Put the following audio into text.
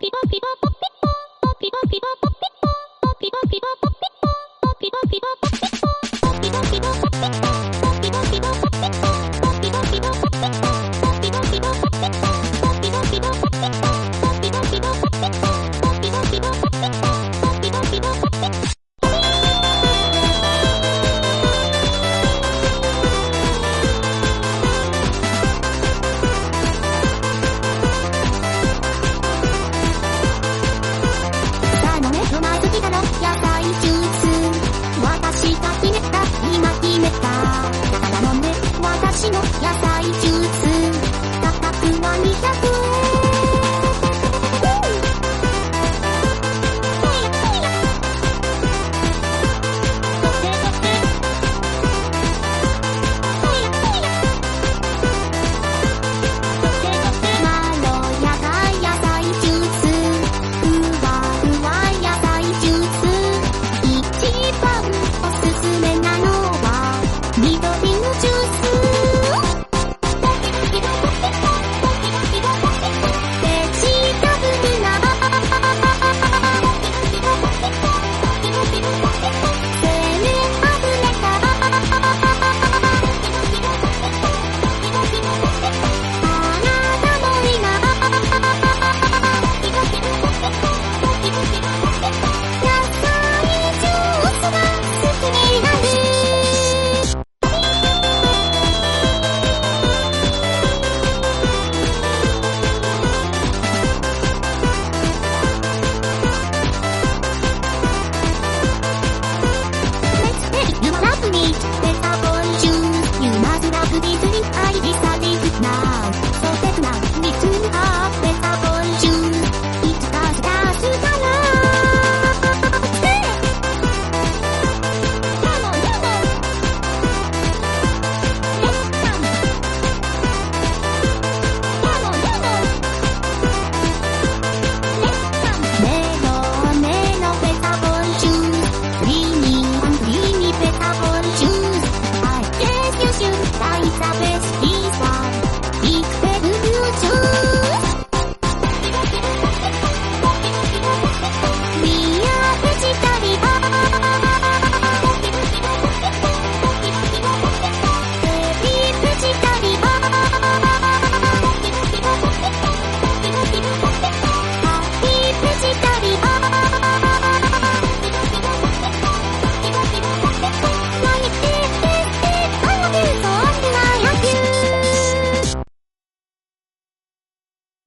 ピポピポポピポポピポピポポピポポピポピポ